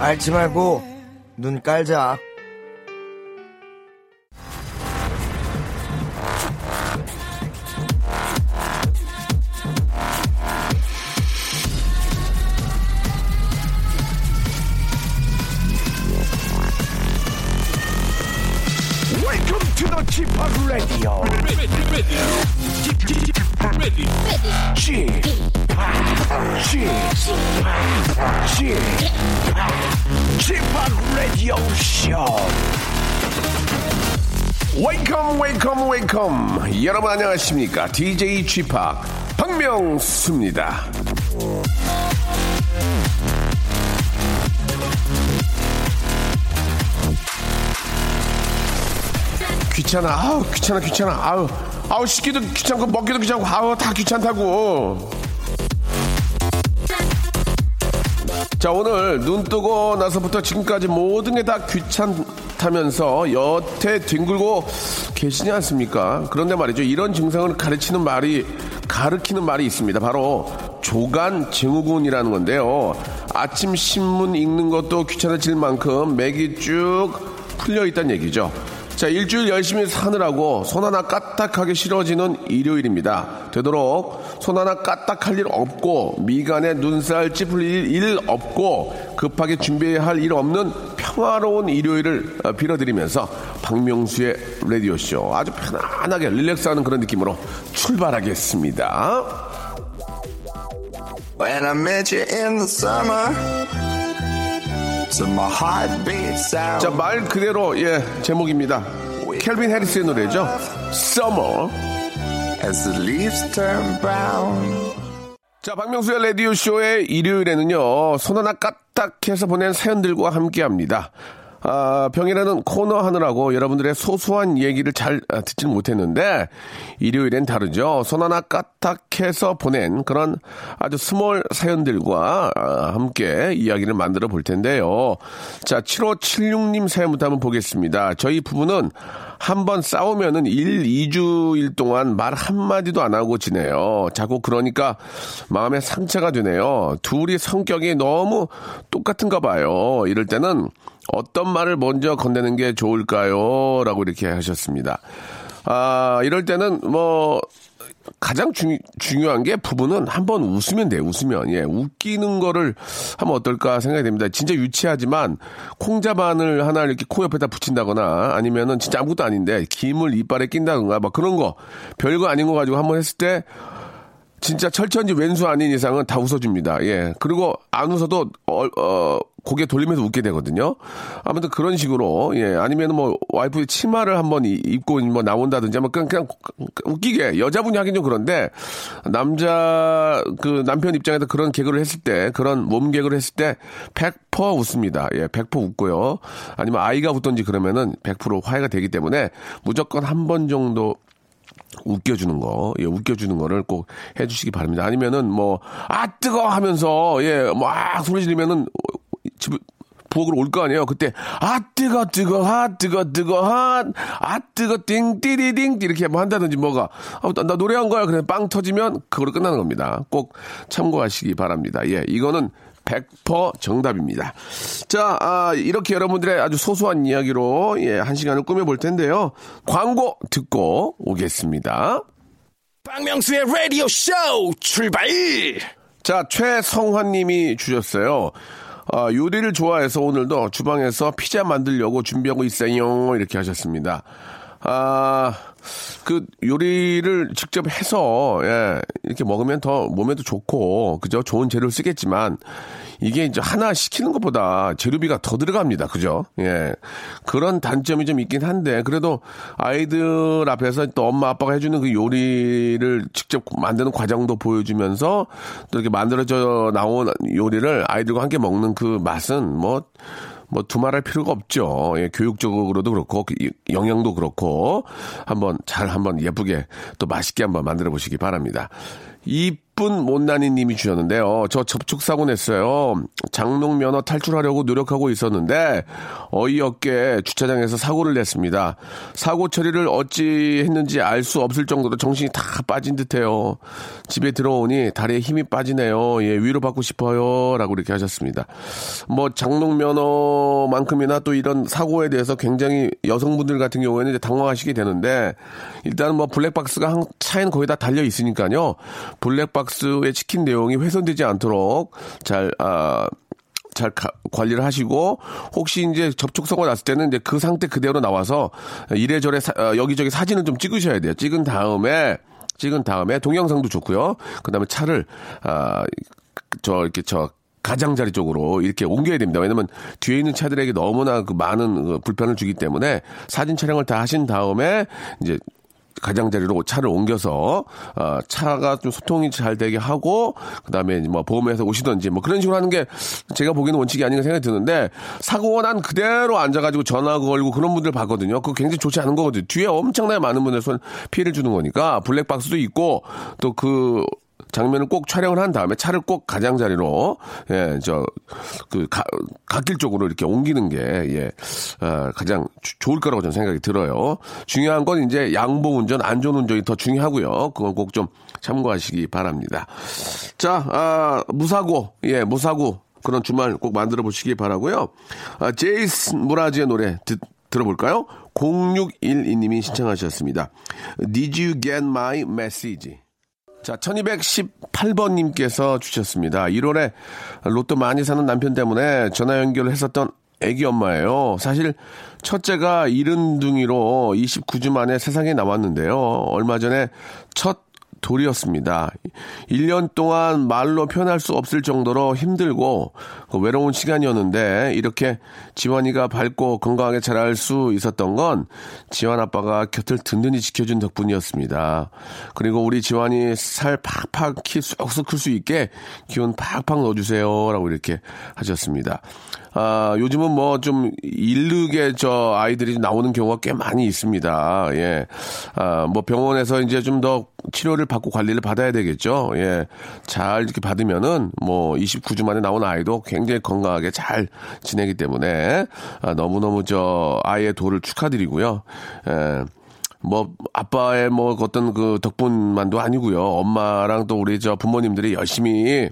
앓지 말고 눈 깔자. Chip, Chip, Chip Radio Show. Welcome, welcome, welcome. 여러분 안녕하십니까? DJ Chip 박명수입니다. 귀찮아. 아우, 귀찮아, 귀찮아. 아우, 아우, 씻기도 귀찮고, 먹기도 귀찮고, 아우, 다 귀찮다고. 자, 오늘 눈 뜨고 나서부터 지금까지 모든 게 다 귀찮다면서 여태 뒹굴고 계시지 않습니까? 그런데 말이죠. 이런 증상을 가르치는 말이, 가르치는 말이 있습니다. 바로 조간 증후군이라는 건데요. 아침 신문 읽는 것도 귀찮아질 만큼 맥이 쭉 풀려 있다는 얘기죠. 자, 일주일 열심히 사느라고 손 하나 까딱하게 싫어지는 일요일입니다. 되도록 손 하나 까딱할 일 없고 미간에 눈살 찌푸릴 일 없고 급하게 준비해야 할일 없는 평화로운 일요일을 어, 빌어드리면서 박명수의 라디오쇼 아주 편안하게 릴렉스하는 그런 느낌으로 출발하겠습니다. When I met you in the summer, 자, 말 그대로 예, 제목입니다. 켈빈 해리스의 노래죠. Summer. As the leaves turn brown. 자, 박명수의 라디오쇼의 일요일에는요, 손 하나 까딱해서 보낸 사연들과 함께 합니다. 아, 병이라는 코너 하느라고 여러분들의 소소한 얘기를 잘 아, 듣지는 못했는데, 일요일엔 다르죠. 손 하나 까딱해서 보낸 그런 아주 small 사연들과 아, 함께 이야기를 만들어 볼 텐데요. 자, 7576님 사연부터 한번 보겠습니다. 저희 부부는 한번 싸우면은 1, 2주일 동안 말 한마디도 안 하고 지내요. 자꾸 그러니까 마음에 상처가 되네요. 둘이 성격이 너무 똑같은가 봐요. 이럴 때는 어떤 말을 먼저 건네는 게 좋을까요? 라고 이렇게 하셨습니다. 아, 이럴 때는 뭐, 가장 중, 중요한 게 부부는 한번 웃으면 돼요. 웃으면. 예. 웃기는 거를 하면 어떨까 생각이 됩니다. 진짜 유치하지만 콩자반을 하나 이렇게 코 옆에다 붙인다거나 아니면은 진짜 아무것도 아닌데 김을 이빨에 낀다거나 막 그런 거 별거 아닌 거 가지고 한번 했을 때 진짜 철천지 왼수 아닌 이상은 다 웃어줍니다. 예. 그리고 안 웃어도, 어, 어, 고개 돌리면서 웃게 되거든요. 아무튼 그런 식으로, 예. 아니면 뭐, 와이프 치마를 한번 이- 입고 뭐 나온다든지, 뭐 그냥, 그냥 웃기게. 여자분이 하긴 좀 그런데, 남자, 그 남편 입장에서 그런 개그를 했을 때, 그런 몸 개그를 했을 때, 100% 웃습니다. 예, 100% 웃고요. 아니면 아이가 웃던지 그러면은 100% 화해가 되기 때문에 무조건 한 번 정도 웃겨주는 거, 예, 웃겨주는 거를 꼭 해주시기 바랍니다. 아니면은 뭐, 아, 뜨거! 하면서, 예, 막 소리 지르면은, 집, 부엌으로 올 거 아니에요. 그때, 아, 뜨거, 뜨거, 아, 뜨거, 뜨거, 아, 아, 뜨거, 띵, 띠리딩, 이렇게 뭐 한다든지 뭐가, 아, 나, 나 노래한 거야. 그냥 빵 터지면 그걸로 끝나는 겁니다. 꼭 참고하시기 바랍니다. 예, 이거는 100% 정답입니다. 자, 아, 이렇게 여러분들의 아주 소소한 이야기로 예, 한 시간을 꾸며볼 텐데요. 광고 듣고 오겠습니다. 박명수의 라디오 쇼 출발! 자, 최성환 님이 주셨어요. 아, 요리를 좋아해서 오늘도 주방에서 피자 만들려고 준비하고 있어요. 이렇게 하셨습니다. 아, 그 요리를 직접 해서, 예, 이렇게 먹으면 더 몸에도 좋고, 그죠? 좋은 재료를 쓰겠지만, 이게 이제 하나 시키는 것보다 재료비가 더 들어갑니다. 그죠? 예. 그런 단점이 좀 있긴 한데, 그래도 아이들 앞에서 또 엄마 아빠가 해주는 그 요리를 직접 만드는 과정도 보여주면서 또 이렇게 만들어져 나온 요리를 아이들과 함께 먹는 그 맛은 뭐, 뭐 두말할 필요가 없죠. 예, 교육적으로도 그렇고 그 이- 영양도 그렇고 한번 잘 한번 예쁘게 또 맛있게 한번 만들어 보시기 바랍니다. 이쁜 못난이 님이 주셨는데요. 저 접촉사고 냈어요. 장롱 면허 탈출하려고 노력하고 있었는데 어이없게 주차장에서 사고를 냈습니다. 사고 처리를 어찌 했는지 알 수 없을 정도로 정신이 다 빠진 듯해요. 집에 들어오니 다리에 힘이 빠지네요. 예, 위로받고 싶어요. 라고 이렇게 하셨습니다. 뭐 장롱 면허만큼이나 또 이런 사고에 대해서 굉장히 여성분들 같은 경우에는 당황하시게 되는데 일단 뭐 블랙박스가 한 차에는 거의 다 달려 있으니까요. 블랙박스에 찍힌 내용이 훼손되지 않도록 잘, 아, 잘 가- 관리를 하시고 혹시 이제 접촉사고 났을 때는 이제 그 상태 그대로 나와서 이래저래 사- 어, 여기저기 사진을 좀 찍으셔야 돼요. 찍은 다음에 찍은 다음에 동영상도 좋고요. 그다음에 차를 아, 저 이렇게 저 가장자리 쪽으로 이렇게 옮겨야 됩니다. 왜냐면 뒤에 있는 차들에게 너무나 그 많은 그 불편을 주기 때문에 사진 촬영을 다 하신 다음에 이제 가장자리로 차를 옮겨서 어, 차가 좀 소통이 잘 되게 하고 그다음에 뭐 보험회사 오시든지 뭐 그런 식으로 하는 게 제가 보기에는 원칙이 아닌가 생각이 드는데 사고가 난 그대로 앉아가지고 전화 걸고 그런 분들 봤거든요. 그거 굉장히 좋지 않은 거거든요. 뒤에 엄청나게 많은 분들 손 피해를 주는 거니까 블랙박스도 있고 또 그 장면을 꼭 촬영을 한 다음에 차를 꼭 가장자리로 예 저그 갓길 쪽으로 이렇게 옮기는 게 예, 어, 가장 주- 좋을 거라고 저는 생각이 들어요. 중요한 건 이제 양보 운전, 안전 운전이 더 중요하고요. 그건 꼭 좀 참고하시기 바랍니다. 자, 아, 무사고 예 무사고 그런 주말 꼭 만들어 보시기 바라고요. 아, 제이스 무라지의 노래 듣, 들어볼까요? 0612님이 신청하셨습니다. Did you get my message? 자, 1218번님께서 주셨습니다. 1월에 로또 많이 사는 남편 때문에 전화 연결을 했었던 애기 엄마예요. 사실 첫째가 이른 둥이로 29주 만에 세상에 나왔는데요. 얼마 전에 첫 돌이었습니다. 1년 동안 말로 표현할 수 없을 정도로 힘들고 그 외로운 시간이었는데 이렇게 지환이가 밝고 건강하게 자랄 수 있었던 건 지환 아빠가 곁을 든든히 지켜준 덕분이었습니다. 그리고 우리 지환이 살 팍팍 키 쑥쑥 클 수 있게 기운 팍팍 넣어주세요. 라고 이렇게 하셨습니다. 아, 요즘은 뭐 좀 일르게 저 아이들이 나오는 경우가 꽤 많이 있습니다. 예. 아, 뭐 병원에서 이제 좀 더 치료를 받고 관리를 받아야 되겠죠. 예. 잘 이렇게 받으면은 뭐 29주 만에 나온 아이도 굉장히 건강하게 잘 지내기 때문에 아, 너무너무 저 아이의 도를 축하드리고요. 예. 뭐 아빠의 뭐 어떤 그 덕분만도 아니고요. 엄마랑 또 우리 저 부모님들이 열심히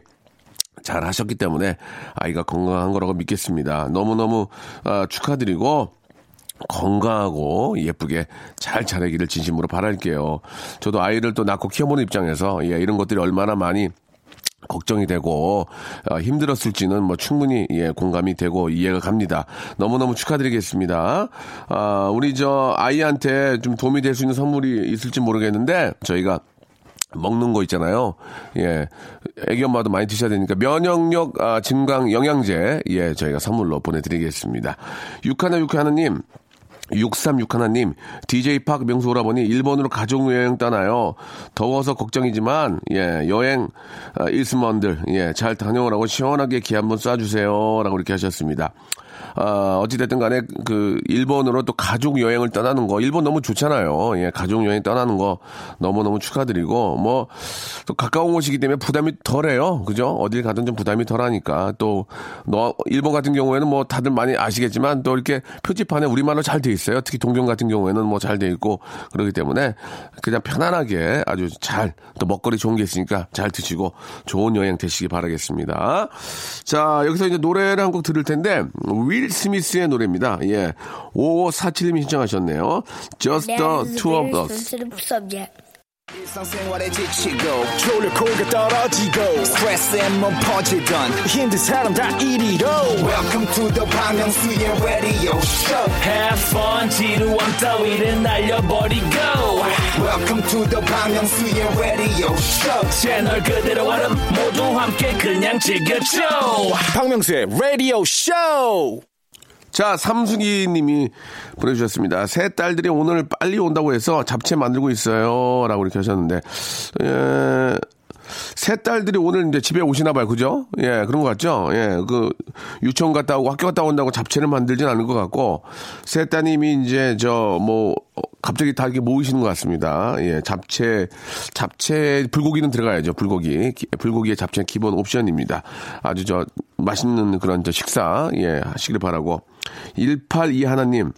잘 하셨기 때문에 아이가 건강한 거라고 믿겠습니다. 너무너무 아, 축하드리고 건강하고 예쁘게 잘 자라기를 진심으로 바랄게요. 저도 아이를 또 낳고 키워보는 입장에서 예, 이런 것들이 얼마나 많이 걱정이 되고 어, 힘들었을지는 뭐 충분히 예, 공감이 되고 이해가 갑니다. 너무너무 축하드리겠습니다. 아, 우리 저 아이한테 좀 도움이 될 수 있는 선물이 있을지 모르겠는데 저희가 먹는 거 있잖아요. 예. 애기 엄마도 많이 드셔야 되니까 면역력 아, 증강 영양제 예, 저희가 선물로 보내 드리겠습니다. 육하나 육하나 님 6361님, DJ 팍 명수 오라버니 일본으로 가족 여행 떠나요. 더워서 걱정이지만, 예, 여행, 아, 일스먼들, 예, 잘 다녀오라고 시원하게 기 한번 쏴주세요. 라고 이렇게 하셨습니다. 아, 어찌됐든 간에 그 일본으로 또 가족 여행을 떠나는 거 일본 너무 좋잖아요. 예, 가족 여행 떠나는 거 너무너무 축하드리고 뭐 또 가까운 곳이기 때문에 부담이 덜해요. 그죠? 어딜 가든 좀 부담이 덜하니까 또 너 일본 같은 경우에는 뭐 다들 많이 아시겠지만 또 이렇게 표지판에 우리말로 잘 돼 있어요. 특히 동경 같은 경우에는 뭐 잘 돼 있고 그러기 때문에 그냥 편안하게 아주 잘 또 먹거리 좋은 게 있으니까 잘 드시고 좋은 여행 되시기 바라겠습니다. 자, 여기서 이제 노래를 한 곡 들을 텐데 윌 스미스의 노래입니다. 예. 5547님이 신청하셨네요. Just the two of us. 일상생활에 지치고, 졸려 코가 떨어지고, 스트레스에 몸 퍼지던, 힘든 사람 다 이리로. welcome to the Bang Myung-soo's radio show Have fun 지루함 따위를 날려버리고 welcome to the Bang Myung-soo's radio show 채널 그대로 얼음 모두 함께 그냥 즐겨줘 박명수의 radio show 자, 삼숙이 님이 보내주셨습니다. 새 딸들이 오늘 빨리 온다고 해서 잡채 만들고 있어요. 라고 이렇게 하셨는데, 예, 새 딸들이 오늘 이제 집에 오시나 봐요. 그죠? 예, 그런 것 같죠? 예, 그, 유치원 갔다 오고 학교 갔다 온다고 잡채를 만들진 않은 것 같고, 새 따님이 이제 저, 뭐, 어, 갑자기 다 이렇게 모이시는 것 같습니다. 예, 잡채, 잡채, 불고기는 들어가야죠. 불고기. 기- 불고기에 잡채 기본 옵션입니다. 아주 저, 맛있는 그런 저 식사, 예, 하시길 바라고. 182 하나님.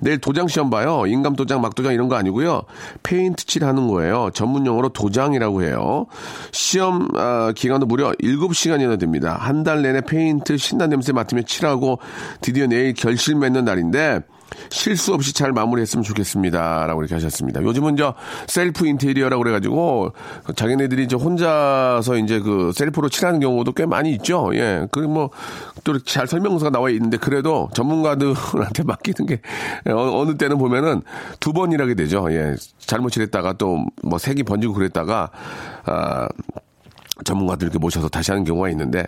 내일 도장 시험 봐요. 인감 도장, 막 도장 이런 거 아니고요. 페인트 칠하는 거예요. 전문 용어로 도장이라고 해요. 시험 아, 기간도 무려 7시간이나 됩니다. 한 달 내내 페인트 신나 냄새 맡으며 칠하고 드디어 내일 결실 맺는 날인데 실수 없이 잘 마무리했으면 좋겠습니다. 라고 이렇게 하셨습니다. 요즘은 저 셀프 인테리어라고 그래가지고 자기네들이 이제 혼자서 이제 그 셀프로 칠하는 경우도 꽤 많이 있죠. 예. 그리고 뭐 또 잘 설명서가 나와 있는데 그래도 전문가들한테 맡기는 게 어, 어느 때는 보면은 두번 일하게 되죠. 예. 잘못 칠했다가 또 뭐 색이 번지고 그랬다가 아 전문가들 이렇게 모셔서 다시 하는 경우가 있는데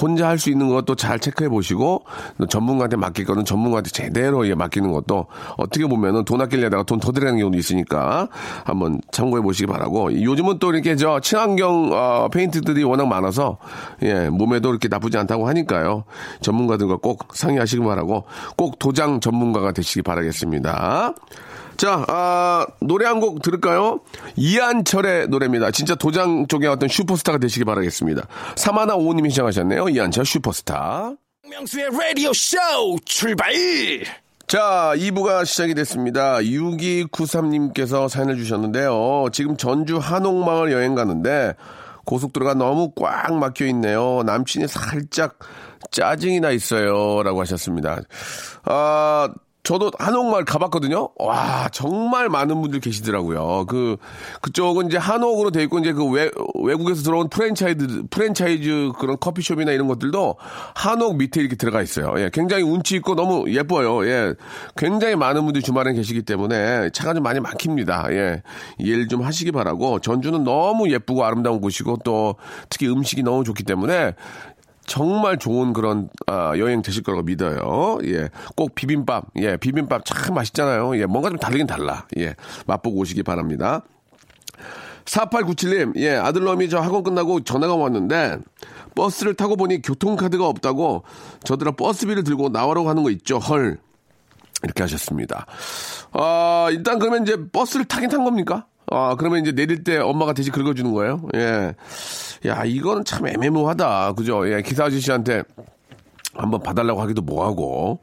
혼자 할 수 있는 것도 잘 체크해 보시고 전문가한테 맡길 거는 전문가한테 제대로 예, 맡기는 것도 어떻게 보면은 돈 아끼려다가 돈 더 들어가는 경우도 있으니까 한번 참고해 보시기 바라고 요즘은 또 이렇게 저 친환경 어, 페인트들이 워낙 많아서 예, 몸에도 이렇게 나쁘지 않다고 하니까요 전문가들과 꼭 상의하시기 바라고 꼭 도장 전문가가 되시기 바라겠습니다. 자, 아, 노래 한 곡 들을까요? 이한철의 노래입니다. 진짜 도장 쪽에 어떤 슈퍼스타가 되시기 바라겠습니다. 사마나 오님이 시작하셨네요. 이한철 슈퍼스타. 명수의 라디오 쇼 출발 자, 2부가 시작이 됐습니다. 6293님께서 사연을 주셨는데요. 지금 전주 한옥마을 여행 가는데 고속도로가 너무 꽉 막혀 있네요. 남친이 살짝 짜증이 나 있어요. 라고 하셨습니다. 아, 저도 한옥마을 가봤거든요. 와, 정말 많은 분들 계시더라고요. 그, 그쪽은 이제 한옥으로 돼 있고, 이제 그 외, 외국에서 들어온 프랜차이즈, 프랜차이즈 그런 커피숍이나 이런 것들도 한옥 밑에 이렇게 들어가 있어요. 예, 굉장히 운치 있고 너무 예뻐요. 예, 굉장히 많은 분들이 주말에 계시기 때문에 차가 좀 많이 막힙니다. 예, 이해를 좀 하시기 바라고, 전주는 너무 예쁘고 아름다운 곳이고 또 특히 음식이 너무 좋기 때문에 정말 좋은 그런 아, 여행 되실 거라고 믿어요. 예, 꼭 비빔밥, 예, 비빔밥 참 맛있잖아요. 예, 뭔가 좀 다르긴 달라. 예, 맛보고 오시기 바랍니다. 4897님, 예, 아들놈이 저 학원 끝나고 전화가 왔는데, 버스를 타고 보니 교통카드가 없다고 저들아 버스비를 들고 나오라고 하는 거 있죠. 헐. 이렇게 하셨습니다. 아, 일단 그러면 이제 버스를 타긴 탄 겁니까? 아, 그러면 이제 내릴 때 엄마가 대신 긁어주는 거예요? 예. 야, 이거는 참 애매모하다. 그죠? 예, 기사 아저씨한테 한번 봐달라고 하기도 뭐하고.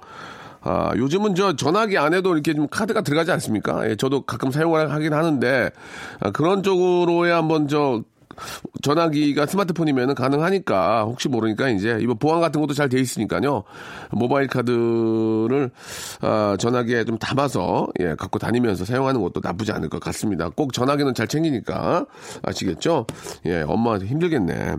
아, 요즘은 저 전화기 안에도 이렇게 좀 카드가 들어가지 않습니까? 예, 저도 가끔 사용을 하긴 하는데, 아, 그런 쪽으로의 한번 저, 전화기가 스마트폰이면 가능하니까 혹시 모르니까 이제 이번 보안 같은 것도 잘 돼 있으니까요. 모바일 카드를 아, 전화기에 좀 담아서 예 갖고 다니면서 사용하는 것도 나쁘지 않을 것 같습니다. 꼭 전화기는 잘 챙기니까 아시겠죠? 예 엄마한테 힘들겠네.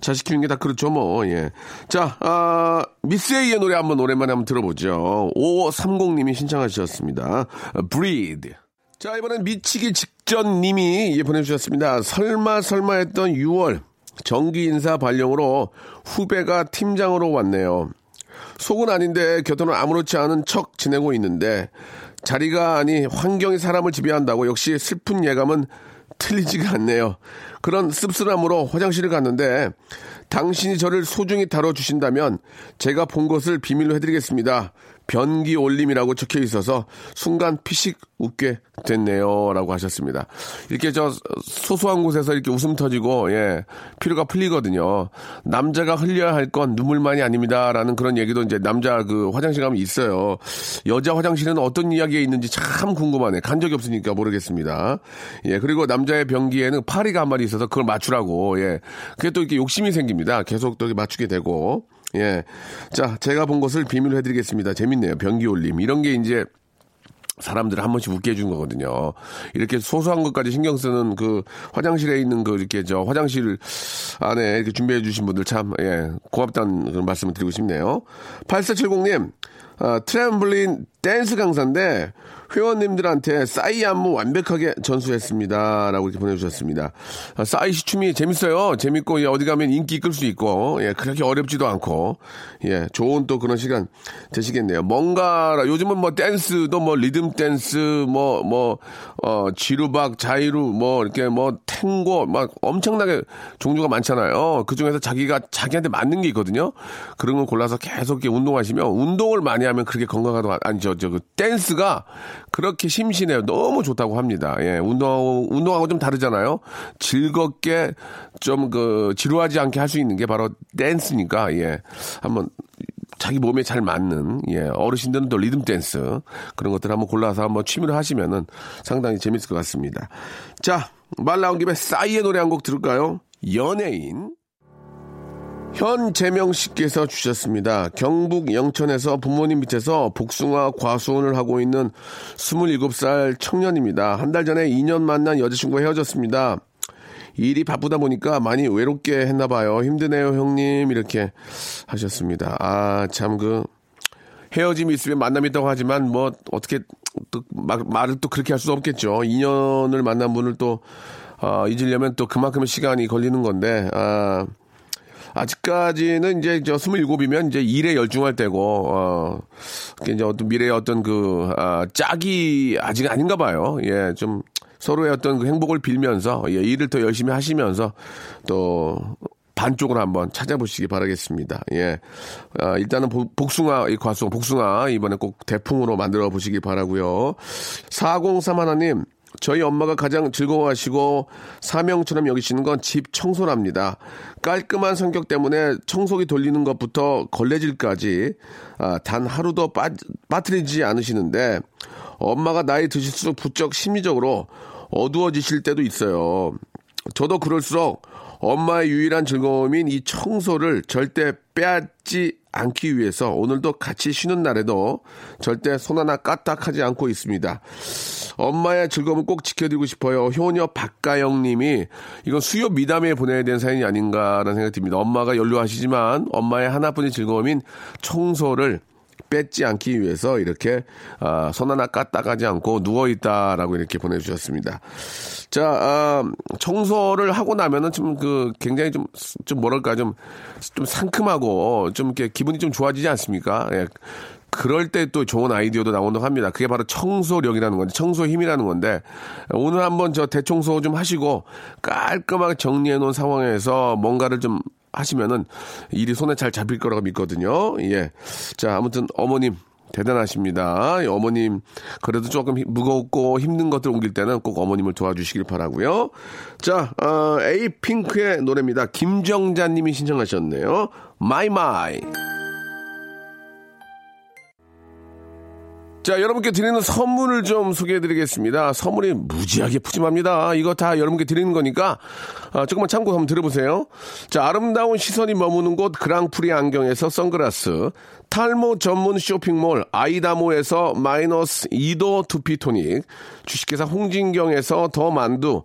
자식 키우는 게 다 그렇죠 뭐 예 자 아, 미스 A의 노래 한번 오랜만에 한번 들어보죠. 5530님이 신청하셨습니다. Breed 자, 이번엔 미치기 직전 님이 예, 보내주셨습니다. 설마 설마 했던 6월 정기 인사 발령으로 후배가 팀장으로 왔네요. 속은 아닌데 곁으로 아무렇지 않은 척 지내고 있는데 자리가 아니 환경이 사람을 지배한다고 역시 슬픈 예감은 틀리지가 않네요. 그런 씁쓸함으로 화장실을 갔는데 당신이 저를 소중히 다뤄주신다면 제가 본 것을 비밀로 해드리겠습니다. 변기 올림이라고 적혀 있어서 순간 피식 웃게 됐네요. 라고 하셨습니다. 이렇게 저 소소한 곳에서 이렇게 웃음 터지고, 예, 피로가 풀리거든요. 남자가 흘려야 할 건 눈물만이 아닙니다. 라는 그런 얘기도 이제 남자 그 화장실 가면 있어요. 여자 화장실은 어떤 이야기가 있는지 참 궁금하네. 간 적이 없으니까 모르겠습니다. 예, 그리고 남자의 변기에는 파리가 한 마리 있어서 그걸 맞추라고, 예. 그게 또 이렇게 욕심이 생깁니다. 계속 또 맞추게 되고. 예. 자, 제가 본 것을 비밀로 해드리겠습니다. 재밌네요. 변기 올림. 이런 게 이제 사람들을 한 번씩 웃게 해준 거거든요. 이렇게 소소한 것까지 신경 쓰는 그 화장실에 있는 그 이렇게 저 화장실 안에 이렇게 준비해 주신 분들 참, 예, 고맙다는 그런 말씀을 드리고 싶네요. 8470님, 아, 트램블린 댄스 강사인데 회원님들한테 싸이 안무 완벽하게 전수했습니다. 라고 이렇게 보내주셨습니다. 아, 싸이 시춤이 재밌어요. 재밌고, 예, 어디 가면 인기 끌 수 있고, 예, 그렇게 어렵지도 않고, 예, 좋은 또 그런 시간 되시겠네요. 뭔가, 요즘은 뭐 댄스도 뭐 리듬 댄스, 뭐, 뭐, 어, 지루박, 자이루, 뭐, 이렇게 뭐 탱고, 막 엄청나게 종류가 많잖아요. 그 중에서 자기가 자기한테 맞는 게 있거든요. 그런 걸 골라서 계속 이렇게 운동하시면, 운동을 많이 하면 그렇게 건강하다고, 아니, 저, 저, 그 댄스가 그렇게 심신해요. 너무 좋다고 합니다. 예, 운동하고, 운동하고 좀 다르잖아요. 즐겁게 좀 그 지루하지 않게 할 수 있는 게 바로 댄스니까, 예. 한번 자기 몸에 잘 맞는, 예, 어르신들은 또 리듬 댄스 그런 것들 한번 골라서 한번 취미로 하시면은 상당히 재밌을 것 같습니다. 자, 말 나온 김에 싸이의 노래 한 곡 들을까요? 연예인. 현재명 씨께서 주셨습니다. 경북 영천에서 부모님 밑에서 복숭아 과수원을 하고 있는 27살 청년입니다. 한 달 전에 2년 만난 여자친구와 헤어졌습니다. 일이 바쁘다 보니까 많이 외롭게 했나 봐요. 힘드네요, 형님. 이렇게 하셨습니다. 아, 참 그 헤어짐이 있으면 만남이 있다고 하지만 뭐 어떻게 또 막, 말을 또 그렇게 할수 없겠죠. 2년을 만난 분을 또 어, 잊으려면 또 그만큼의 시간이 걸리는 건데 아 아직까지는 이제 저 27이면 이제 일에 열중할 때고, 어, 이제 어떤 미래의 어떤 그, 아, 짝이 아직 아닌가 봐요. 예, 좀 서로의 어떤 그 행복을 빌면서, 예, 일을 더 열심히 하시면서 또, 반쪽으로 한번 찾아보시기 바라겠습니다. 예. 아, 일단은 복- 복숭아, 이 과수, 복숭아, 이번에 꼭 대풍으로 만들어 보시기 바라고요 403 하나님, 저희 엄마가 가장 즐거워하시고 사명처럼 여기시는 건 집 청소랍니다. 깔끔한 성격 때문에 청소기 돌리는 것부터 걸레질까지 아, 단 하루도 빠, 빠뜨리지 않으시는데 엄마가 나이 드실수록 부쩍 심리적으로 어두워지실 때도 있어요. 저도 그럴수록 엄마의 유일한 즐거움인 이 청소를 절대 빼앗지 않기 위해서 오늘도 같이 쉬는 날에도 절대 손 하나 까딱하지 않고 있습니다. 엄마의 즐거움을 꼭 지켜드리고 싶어요. 효녀 박가영 님이 이건 수요 미담에 보내야 되는 사연이 아닌가라는 생각이 듭니다. 엄마가 연로하시지만 엄마의 하나뿐인 즐거움인 청소를 뺏지 않기 위해서 이렇게 아, 손 하나 까딱하지 않고 누워 있다라고 이렇게 보내주셨습니다. 자, 아, 청소를 하고 나면은 좀 그 굉장히 좀, 좀 뭐랄까 좀, 좀 상큼하고 좀 이렇게 기분이 좀 좋아지지 않습니까? 예. 그럴 때 또 좋은 아이디어도 나온다고 합니다. 그게 바로 청소력이라는 건데, 청소 힘이라는 건데, 오늘 한번 저 대청소 좀 하시고 깔끔하게 정리해 놓은 상황에서 뭔가를 좀 하시면은 일이 손에 잘 잡힐 거라고 믿거든요. 예. 자, 아무튼 어머님 대단하십니다. 이 어머님 그래도 조금 히- 무겁고 힘든 것들 옮길 때는 꼭 어머님을 도와주시길 바라고요. 자, 어, 에이핑크의 노래입니다. 김정자님이 신청하셨네요. My My. 자, 여러분께 드리는 선물을 좀 소개해 드리겠습니다. 선물이 무지하게 푸짐합니다. 이거 다 여러분께 드리는 거니까, 아, 조금만 참고 한번 들어보세요. 자, 아름다운 시선이 머무는 곳 그랑프리 안경에서 선글라스, 탈모 전문 쇼핑몰 아이다모에서 마이너스 2도 두피토닉, 주식회사 홍진경에서 더 만두,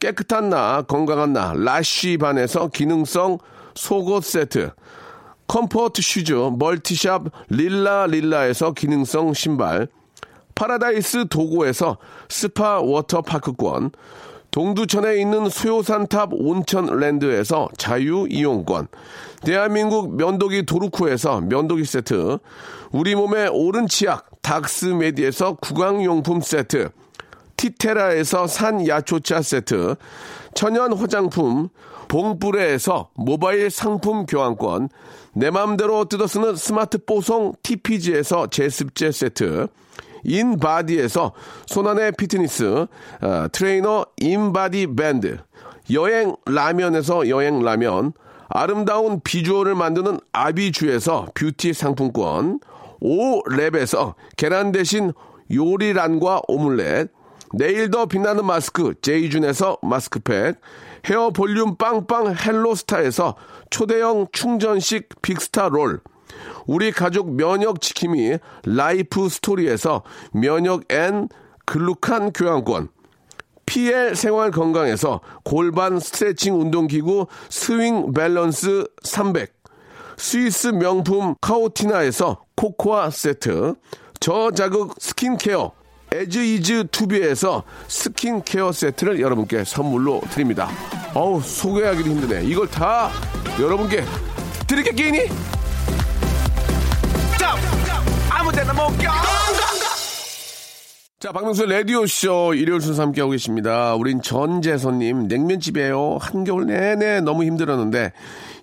깨끗한 나 건강한 나 라쉬반에서 기능성 속옷 세트, comfort shoes multi shop 릴라 릴라에서 기능성 신발, 파라다이스 도고에서 스파 워터파크권, 동두천에 있는 소요산탑 온천랜드에서 자유이용권, 대한민국 면도기 도루코에서 면도기 세트, 우리 몸의 오른 치약 닥스메디에서 구강용품 세트, 티테라에서 산 야초차 세트, 천연 화장품 봉뿌레에서 모바일 상품 교환권, 내 맘대로 뜯어쓰는 스마트 뽀송 TPG에서 제습제 세트, 인바디에서 손안의 피트니스 어, 트레이너 인바디 밴드 여행 라면에서 여행 라면 아름다운 비주얼을 만드는 아비주에서 뷰티 상품권 오랩에서 계란 대신 요리란과 오믈렛, 내일 더 빛나는 마스크 제이준에서 마스크팩, 헤어 볼륨 빵빵 헬로스타에서 초대형 충전식 빅스타 롤, 우리 가족 면역 지킴이 라이프 스토리에서 면역 앤 글루칸 교환권, PL 생활 건강에서 골반 스트레칭 운동기구 스윙 밸런스 300, 스위스 명품 카오티나에서 코코아 세트, 저자극 스킨케어 에즈이즈 투비에서 스킨케어 세트를 여러분께 선물로 드립니다. 어우 소개하기도 힘드네. 이걸 다 여러분께 드릴게 끼니? 자, 박명수의 라디오쇼 일요일 순서 함께하고 계십니다. 우린 전재선님, 냉면집이에요. 한겨울 내내 너무 힘들었는데,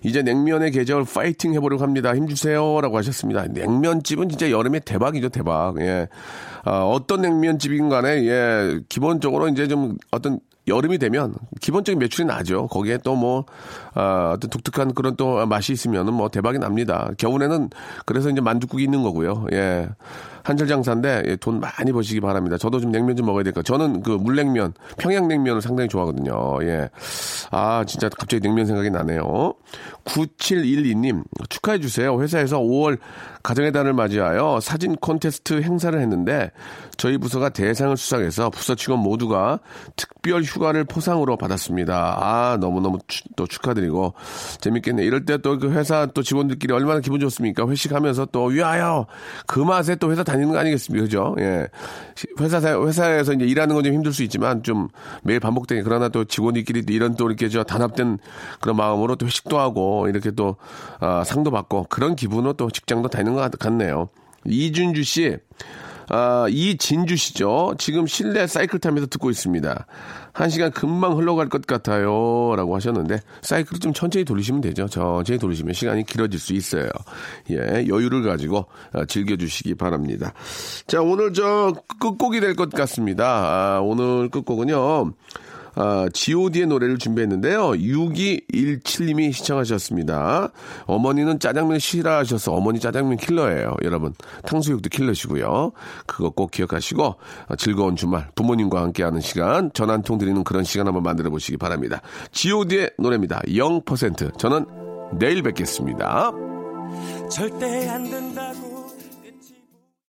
이제 냉면의 계절 파이팅 해보려고 합니다. 힘주세요. 라고 하셨습니다. 냉면집은 진짜 여름에 대박이죠, 대박. 예. 아, 어떤 냉면집인 간에, 예, 기본적으로 이제 좀 어떤 여름이 되면 기본적인 매출이 나죠. 거기에 또 뭐, 아, 어떤 독특한 그런 또 맛이 있으면은 뭐 대박이 납니다. 겨울에는 그래서 이제 만둣국이 있는 거고요. 예. 한철 장사인데 예, 돈 많이 버시기 바랍니다. 저도 좀 냉면 좀 먹어야 될까. 저는 그 물냉면, 평양냉면을 상당히 좋아하거든요. 예. 아, 진짜 갑자기 냉면 생각이 나네요. 9712님, 축하해 주세요. 회사에서 5월 가정의 달을 맞이하여 사진 콘테스트 행사를 했는데 저희 부서가 대상을 수상해서 부서 직원 모두가 특별 휴가를 포상으로 받았습니다. 아, 너무너무 추- 또 축하드리고 재밌겠네. 이럴 때 또 그 회사 또 직원들끼리 얼마나 기분 좋습니까? 회식하면서 또 위하여 그 맛에 또 회사 다 니는 거 아니겠습니까? 그죠? 예. 시- 회사, 회사에서 이제 일하는 건 좀 힘들 수 있지만 좀 매일 반복되니 그러나 또 직원들끼리 이런 또 이렇게 저 단합된 그런 마음으로 또 회식도 하고 이렇게 또 아, 상도 받고 그런 기분으로 또 직장도 다니는 것 같- 같네요. 이준주 씨, 아, 이진주 씨죠. 지금 실내 사이클 타면서 듣고 있습니다. 한 시간 금방 흘러갈 것 같아요. 라고 하셨는데, 사이클을 좀 천천히 돌리시면 되죠. 천천히 돌리시면 시간이 길어질 수 있어요. 예, 여유를 가지고 아, 즐겨주시기 바랍니다. 자, 오늘 저 끝곡이 될 것 같습니다. 아, 오늘 끝곡은요. 아, GOD의 노래를 준비했는데요. 6217님이 시청하셨습니다. 어머니는 짜장면 싫어하셔서 어머니 짜장면 킬러예요. 여러분, 탕수육도 킬러시고요. 그거 꼭 기억하시고 아, 즐거운 주말 부모님과 함께하는 시간 전화 한통 드리는 그런 시간 한번 만들어 보시기 바랍니다. GOD의 노래입니다. 0%. 저는 내일 뵙겠습니다. 절대 안 된다고